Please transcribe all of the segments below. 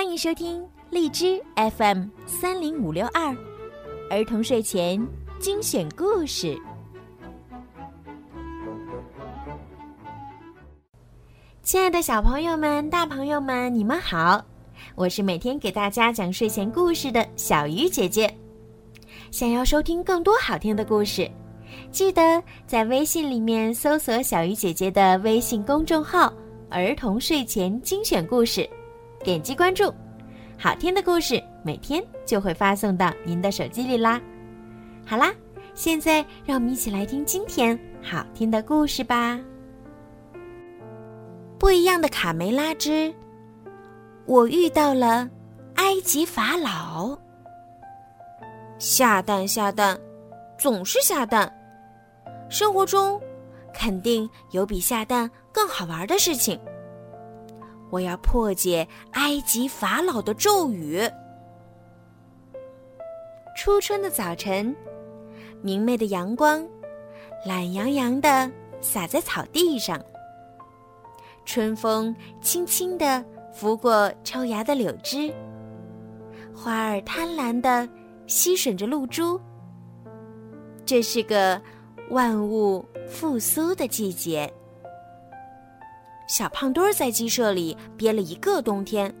欢迎收听荔枝 FM 三零五六二儿童睡前精选故事。亲爱的小朋友们、大朋友们，你们好！我是每天给大家讲睡前故事的小鱼姐姐。想要收听更多好听的故事，记得在微信里面搜索小鱼姐姐的微信公众号“儿童睡前精选故事”。点击关注，好听的故事每天就会发送到您的手机里啦。好啦，现在让我们一起来听今天好听的故事吧。不一样的卡梅拉之，我遇到了埃及法老。下蛋下蛋，总是下蛋。生活中肯定有比下蛋更好玩的事情。我要破解埃及法老的咒语。初春的早晨，明媚的阳光懒洋洋的洒在草地上，春风轻轻的拂过抽芽的柳枝，花儿贪婪的吸吮着露珠。这是个万物复苏的季节。小胖墩儿在鸡舍里憋了一个冬天，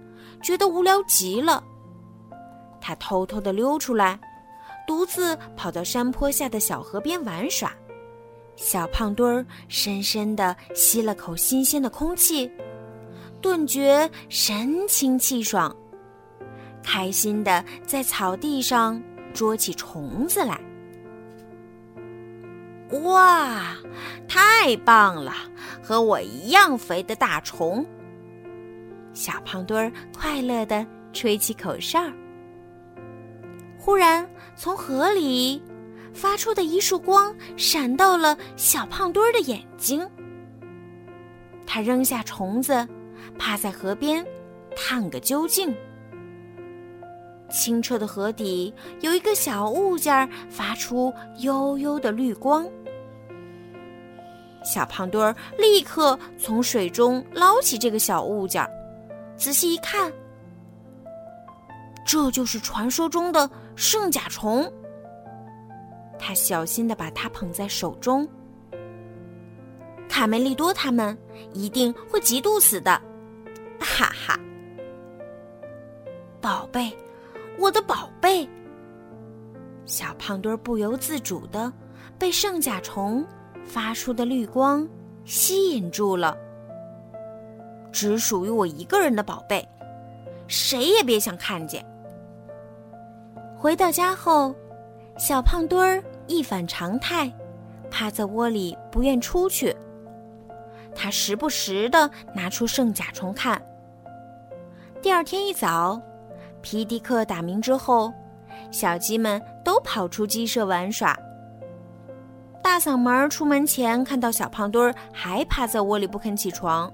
觉得无聊极了。他偷偷的溜出来，独自跑到山坡下的小河边玩耍。小胖墩儿深深的吸了口新鲜的空气，顿觉神清气爽，开心的在草地上捉起虫子来。哇，太棒了！和我一样肥的大虫。小胖墩儿快乐的吹起口哨。忽然，从河里发出的一束光闪到了小胖墩儿的眼睛。他扔下虫子，趴在河边探个究竟。清澈的河底有一个小物件发出幽幽的绿光。小胖墩儿立刻从水中捞起这个小物件，仔细一看，这就是传说中的圣甲虫。他小心的把它捧在手中。卡梅利多他们一定会嫉妒死的，哈哈！宝贝，我的宝贝！小胖墩儿不由自主的被圣甲虫。发出的绿光吸引住了，只属于我一个人的宝贝，谁也别想看见。回到家后，小胖墩儿一反常态，趴在窝里不愿出去。他时不时的拿出圣甲虫看。第二天一早，皮迪克打鸣之后，小鸡们都跑出鸡舍玩耍。大嗓门出门前看到小胖墩儿还趴在窝里不肯起床，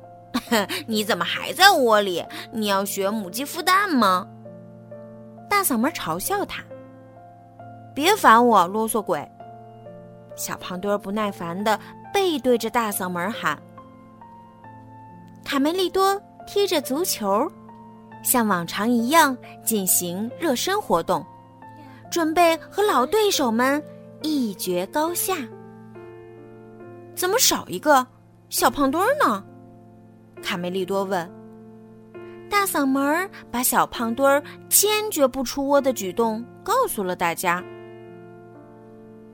你怎么还在窝里？你要学母鸡孵蛋吗？大嗓门嘲笑他。别烦我，啰嗦鬼！小胖墩儿不耐烦的背对着大嗓门喊。卡梅利多踢着足球，像往常一样进行热身活动，准备和老对手们。一决高下，怎么少一个小胖墩儿呢？卡梅利多问。大嗓门儿把小胖墩儿坚决不出窝的举动告诉了大家。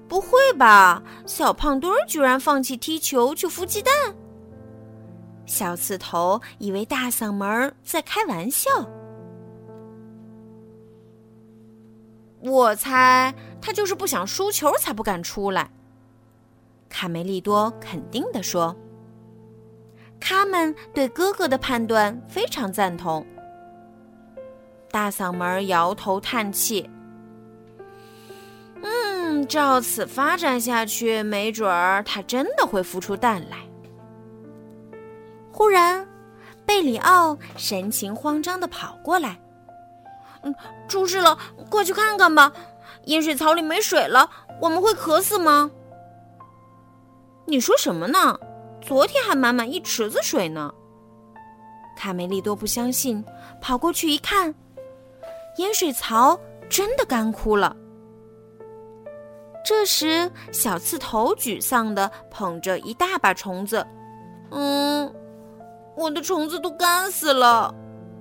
不会吧，小胖墩儿居然放弃踢球去孵鸡蛋？小刺头以为大嗓门儿在开玩笑。我猜他就是不想输球才不敢出来。卡梅利多肯定地说：“他们对哥哥的判断非常赞同。”大嗓门摇头叹气：“嗯，照此发展下去，没准儿他真的会孵出蛋来。”忽然，贝里奥神情慌张的跑过来。嗯，出事了，快去看看吧！饮水槽里没水了，我们会渴死吗？你说什么呢？昨天还满满一池子水呢。卡梅利多不相信，跑过去一看，盐水槽真的干枯了。这时，小刺头沮丧地捧着一大把虫子，“嗯，我的虫子都干死了，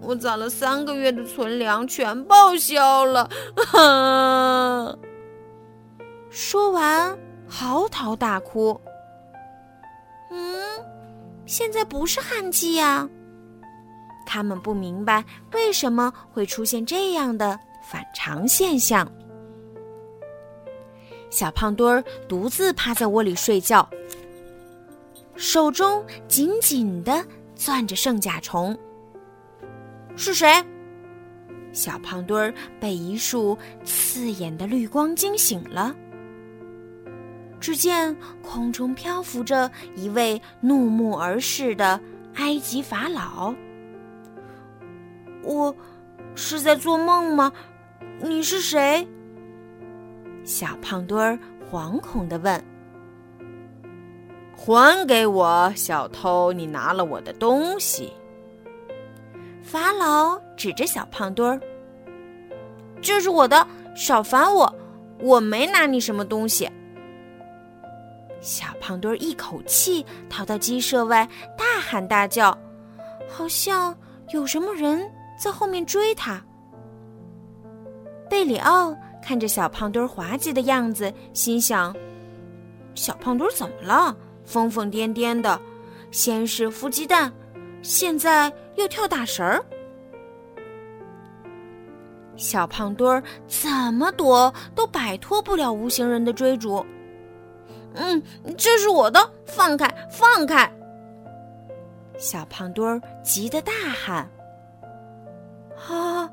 我攒了三个月的存粮全报销了。”说完，嚎啕大哭。嗯，现在不是旱季呀。他们不明白为什么会出现这样的反常现象。小胖墩儿独自趴在窝里睡觉，手中紧紧的攥着圣甲虫。是谁？小胖墩儿被一束刺眼的绿光惊醒了。只见空中漂浮着一位怒目而视的埃及法老。我是在做梦吗？你是谁？小胖墩儿惶恐地问：“还给我，小偷！你拿了我的东西。”法老指着小胖墩儿：“这是我的，少烦我！我没拿你什么东西。”小胖墩儿一口气逃到鸡舍外，大喊大叫，好像有什么人在后面追他。贝里奥。看着小胖墩儿滑稽的样子，心想：“小胖墩儿怎么了？疯疯癫癫的，先是孵鸡蛋，现在又跳大神儿。”小胖墩儿怎么躲都摆脱不了无形人的追逐。嗯，这是我的，放开，放开！小胖墩儿急得大喊：“啊，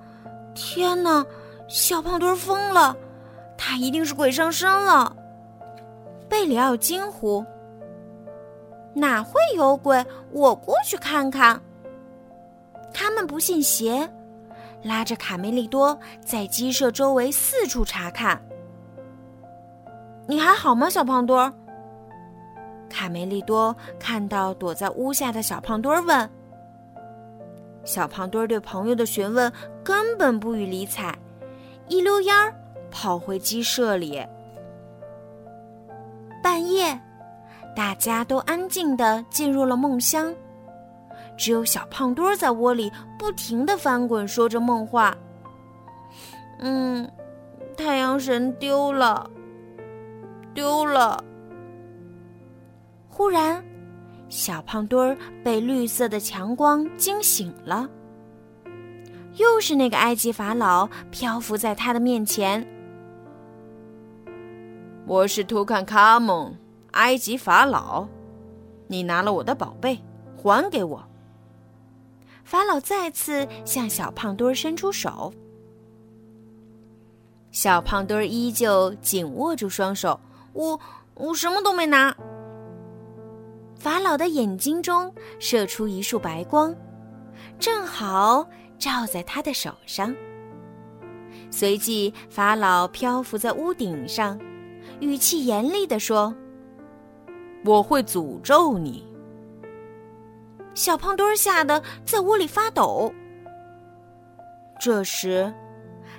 天哪！”小胖墩儿疯了，他一定是鬼上身了。贝里奥惊呼：“哪会有鬼？我过去看看。”他们不信邪，拉着卡梅利多在鸡舍周围四处查看。你还好吗，小胖墩儿？卡梅利多看到躲在屋下的小胖墩儿，问。小胖墩儿对朋友的询问根本不予理睬。一溜烟儿跑回鸡舍里。半夜，大家都安静的进入了梦乡，只有小胖墩在窝里不停的翻滚，说着梦话。嗯，太阳神丢了，丢了。忽然，小胖墩儿被绿色的强光惊醒了。又是那个埃及法老漂浮在他的面前。我是图坎卡蒙，埃及法老，你拿了我的宝贝，还给我。法老再次向小胖墩儿伸出手，小胖墩儿依旧紧握住双手。我我什么都没拿。法老的眼睛中射出一束白光，正好。照在他的手上。随即，法老漂浮在屋顶上，语气严厉地说：“我会诅咒你。”小胖墩吓得在屋里发抖。这时，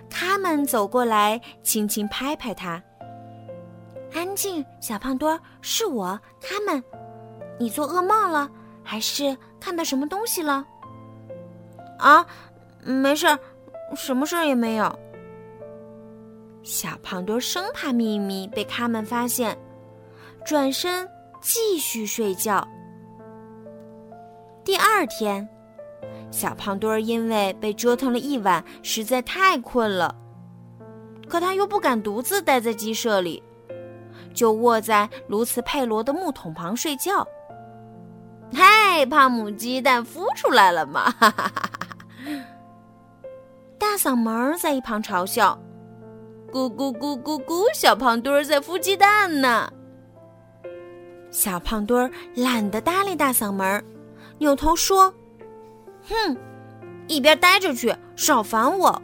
他们走过来，轻轻拍拍他：“安静，小胖墩，是我。他们，你做噩梦了，还是看到什么东西了？”啊！没事，什么事儿也没有。小胖墩生怕秘密被他们发现，转身继续睡觉。第二天，小胖墩儿因为被折腾了一晚，实在太困了，可他又不敢独自待在鸡舍里，就卧在卢茨佩罗的木桶旁睡觉。嗨，胖母鸡蛋孵出来了吗？哈哈哈哈！大嗓门在一旁嘲笑：“咕咕咕咕咕，小胖墩儿在孵鸡蛋呢。”小胖墩儿懒得搭理大嗓门，扭头说：“哼，一边待着去，少烦我。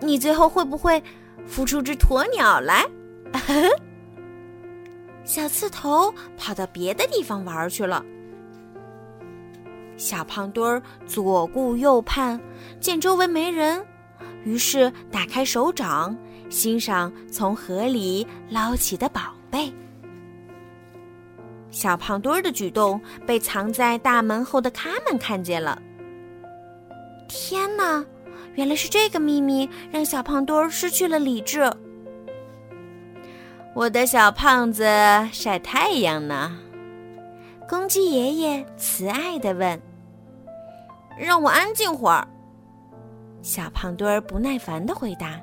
你最后会不会孵出只鸵鸟来？” 小刺头跑到别的地方玩去了。小胖墩儿左顾右盼，见周围没人，于是打开手掌，欣赏从河里捞起的宝贝。小胖墩儿的举动被藏在大门后的卡门看见了。天哪，原来是这个秘密让小胖墩儿失去了理智。我的小胖子晒太阳呢，公鸡爷爷慈爱的问。让我安静会儿。小胖墩儿不耐烦的回答。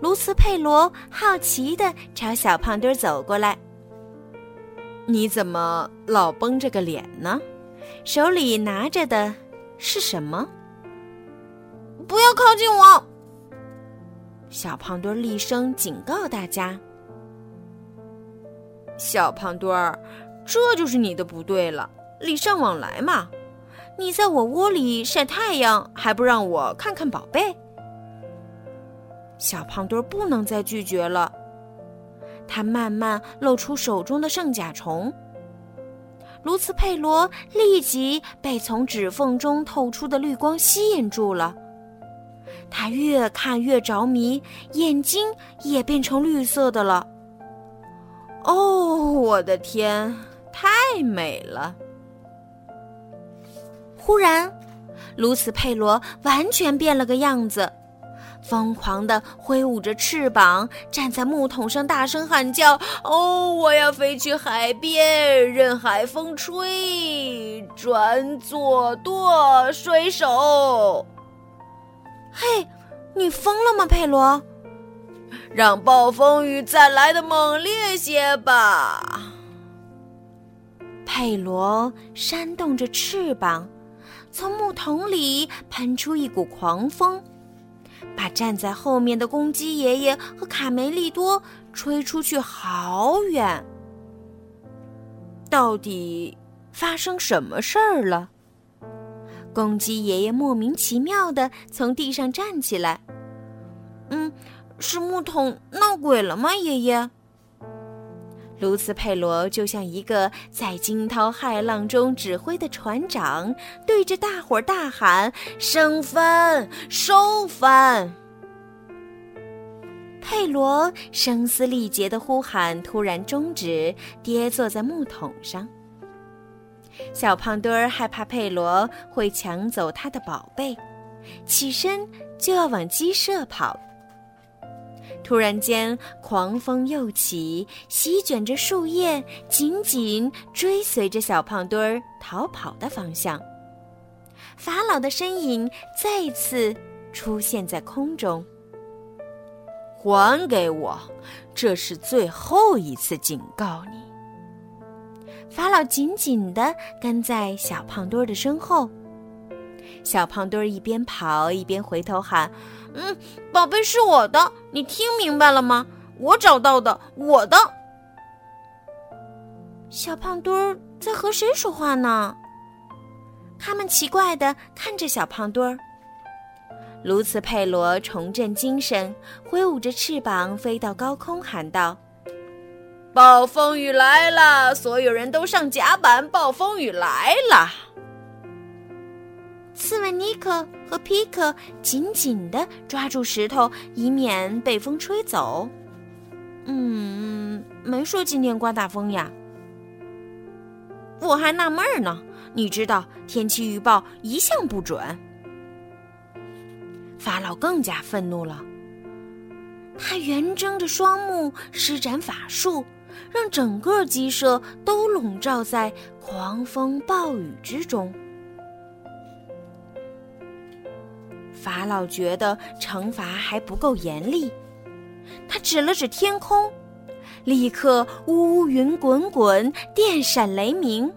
卢茨佩罗好奇的朝小胖墩儿走过来。你怎么老绷着个脸呢？手里拿着的是什么？不要靠近我！小胖墩儿厉声警告大家。小胖墩儿，这就是你的不对了，礼尚往来嘛。你在我窝里晒太阳，还不让我看看宝贝？小胖墩儿不能再拒绝了，他慢慢露出手中的圣甲虫。卢茨佩罗立即被从指缝中透出的绿光吸引住了，他越看越着迷，眼睛也变成绿色的了。哦，我的天，太美了！忽然，卢茨佩罗完全变了个样子，疯狂地挥舞着翅膀，站在木桶上，大声喊叫：“哦，我要飞去海边，任海风吹，转左舵，水手！”嘿，你疯了吗，佩罗？让暴风雨再来的猛烈些吧！佩罗扇动着翅膀。从木桶里喷出一股狂风，把站在后面的公鸡爷爷和卡梅利多吹出去好远。到底发生什么事儿了？公鸡爷爷莫名其妙的从地上站起来。嗯，是木桶闹鬼了吗，爷爷？卢茨佩罗就像一个在惊涛骇浪中指挥的船长，对着大伙儿大喊：“升帆，收帆！”佩罗声嘶力竭的呼喊突然终止，跌坐在木桶上。小胖墩儿害怕佩罗会抢走他的宝贝，起身就要往鸡舍跑。突然间，狂风又起，席卷着树叶，紧紧追随着小胖墩儿逃跑的方向。法老的身影再次出现在空中。还给我！这是最后一次警告你。法老紧紧地跟在小胖墩儿的身后。小胖墩儿一边跑一边回头喊。嗯，宝贝是我的，你听明白了吗？我找到的，我的。小胖墩儿在和谁说话呢？他们奇怪的看着小胖墩儿。卢茨佩罗重振精神，挥舞着翅膀飞到高空，喊道：“暴风雨来了，所有人都上甲板！暴风雨来了！”刺猬尼克和皮克紧紧地抓住石头，以免被风吹走。嗯，没说今天刮大风呀。我还纳闷呢。你知道天气预报一向不准。法老更加愤怒了，他圆睁着双目，施展法术，让整个鸡舍都笼罩在狂风暴雨之中。法老觉得惩罚还不够严厉，他指了指天空，立刻乌云滚滚，电闪雷鸣，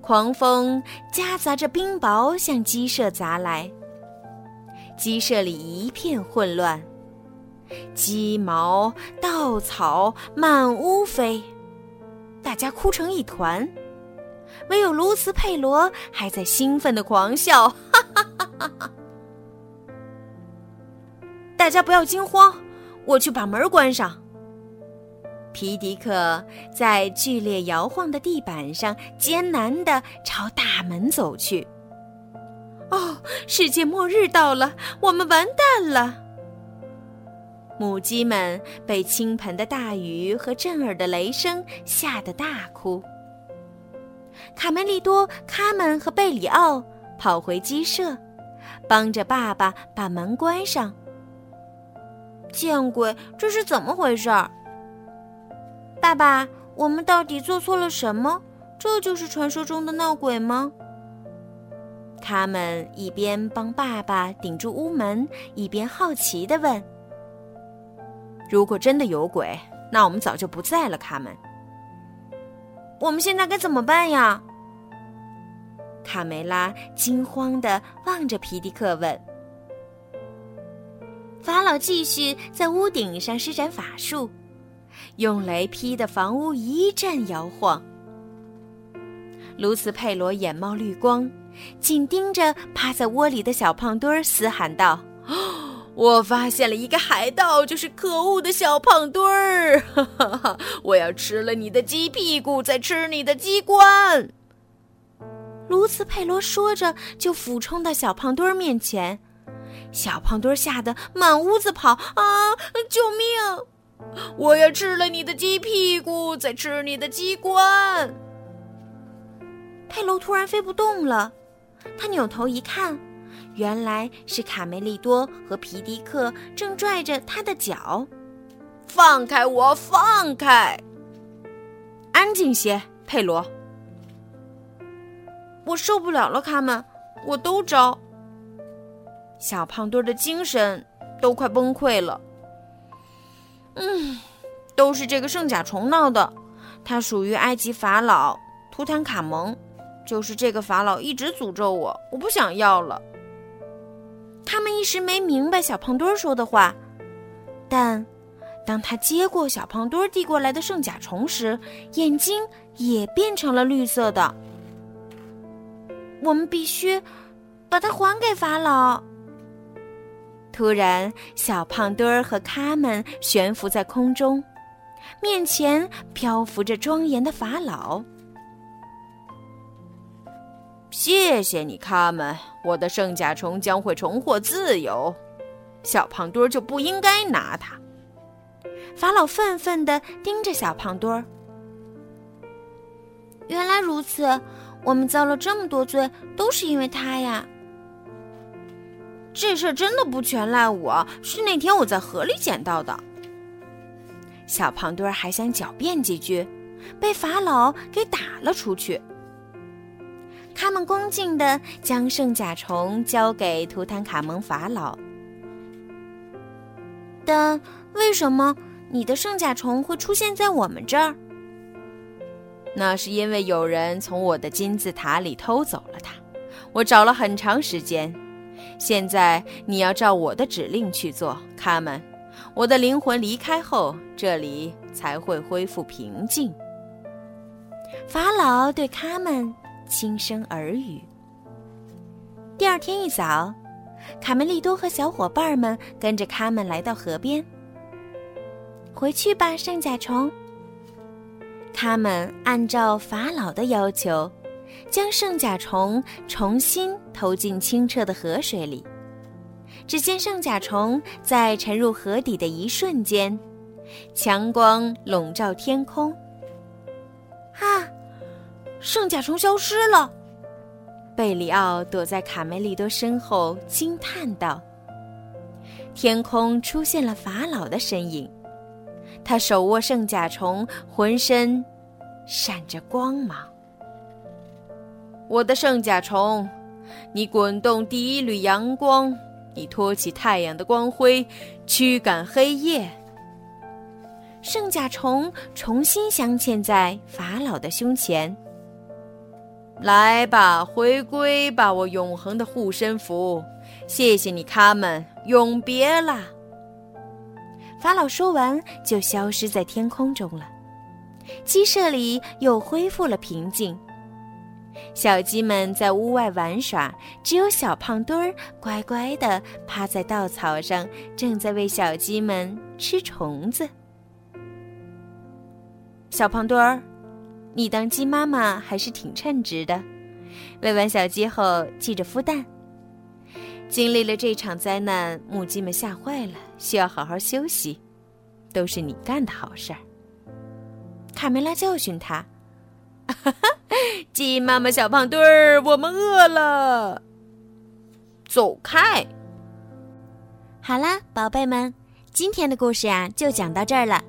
狂风夹杂着冰雹向鸡舍砸来。鸡舍里一片混乱，鸡毛、稻草满屋飞，大家哭成一团，唯有卢茨佩罗还在兴奋的狂笑，哈哈哈哈哈！大家不要惊慌，我去把门关上。皮迪克在剧烈摇晃的地板上艰难地朝大门走去。哦，世界末日到了，我们完蛋了！母鸡们被倾盆的大雨和震耳的雷声吓得大哭。卡梅利多、卡门和贝里奥跑回鸡舍，帮着爸爸把门关上。见鬼，这是怎么回事儿？爸爸，我们到底做错了什么？这就是传说中的闹鬼吗？他们一边帮爸爸顶住屋门，一边好奇地问：“如果真的有鬼，那我们早就不在了。”卡门，我们现在该怎么办呀？卡梅拉惊慌地望着皮迪克问。法老继续在屋顶上施展法术，用雷劈的房屋一阵摇晃。卢茨佩罗眼冒绿光。紧盯着趴在窝里的小胖墩儿，嘶喊道：“ 哦我发现了一个海盗，就是可恶的小胖墩儿！我要吃了你的鸡屁股，再吃你的鸡冠！”卢茨佩罗说着，就俯冲到小胖墩儿面前。小胖墩儿吓得满屋子跑：“啊，救命！我要吃了你的鸡屁股，再吃你的鸡冠！”佩罗突然飞不动了。他扭头一看，原来是卡梅利多和皮迪克正拽着他的脚。放开我！放开！安静些，佩罗。我受不了了，他们，我都招。小胖墩的精神都快崩溃了。嗯，都是这个圣甲虫闹的。它属于埃及法老图坦卡蒙。就是这个法老一直诅咒我，我不想要了。他们一时没明白小胖墩儿说的话，但当他接过小胖墩儿递过来的圣甲虫时，眼睛也变成了绿色的。我们必须把它还给法老。突然，小胖墩儿和咖们悬浮在空中，面前漂浮着庄严的法老。谢谢你，卡门。我的圣甲虫将会重获自由，小胖墩儿就不应该拿它。法老愤愤地盯着小胖墩儿。原来如此，我们遭了这么多罪，都是因为他呀。这事真的不全赖我，是那天我在河里捡到的。小胖墩儿还想狡辩几句，被法老给打了出去。他们恭敬地将圣甲虫交给图坦卡蒙法老，但为什么你的圣甲虫会出现在我们这儿？那是因为有人从我的金字塔里偷走了它，我找了很长时间。现在你要照我的指令去做，卡门。我的灵魂离开后，这里才会恢复平静。法老对他们。轻声耳语。第二天一早，卡梅利多和小伙伴们跟着他们来到河边。回去吧，圣甲虫。他们按照法老的要求，将圣甲虫重新投进清澈的河水里。只见圣甲虫在沉入河底的一瞬间，强光笼罩天空。啊！圣甲虫消失了，贝里奥躲在卡梅利多身后惊叹道：“天空出现了法老的身影，他手握圣甲虫，浑身闪着光芒。我的圣甲虫，你滚动第一缕阳光，你托起太阳的光辉，驱赶黑夜。”圣甲虫重新镶嵌在法老的胸前。来吧，回归吧，我永恒的护身符！谢谢你，卡门，永别啦！法老说完，就消失在天空中了。鸡舍里又恢复了平静。小鸡们在屋外玩耍，只有小胖墩儿乖乖地趴在稻草上，正在为小鸡们吃虫子。小胖墩儿，你当鸡妈妈还是挺称职的。喂完小鸡后，记着孵蛋。经历了这场灾难，母鸡们吓坏了，需要好好休息。都是你干的好事儿。卡梅拉教训他：“鸡妈妈，小胖墩儿，我们饿了，走开！”好啦，宝贝们，今天的故事呀就讲到这儿了。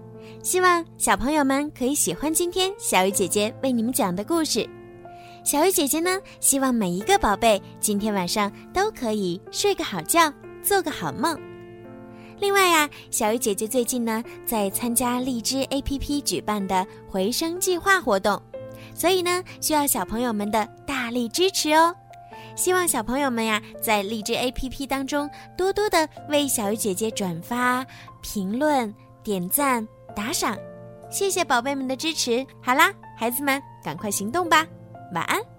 希望小朋友们可以喜欢今天小鱼姐姐为你们讲的故事。小鱼姐姐呢，希望每一个宝贝今天晚上都可以睡个好觉，做个好梦。另外呀，小鱼姐姐最近呢在参加荔枝 APP 举办的回声计划活动，所以呢需要小朋友们的大力支持哦。希望小朋友们呀在荔枝 APP 当中多多的为小鱼姐姐转发、评论、点赞。打赏，谢谢宝贝们的支持。好啦，孩子们，赶快行动吧，晚安。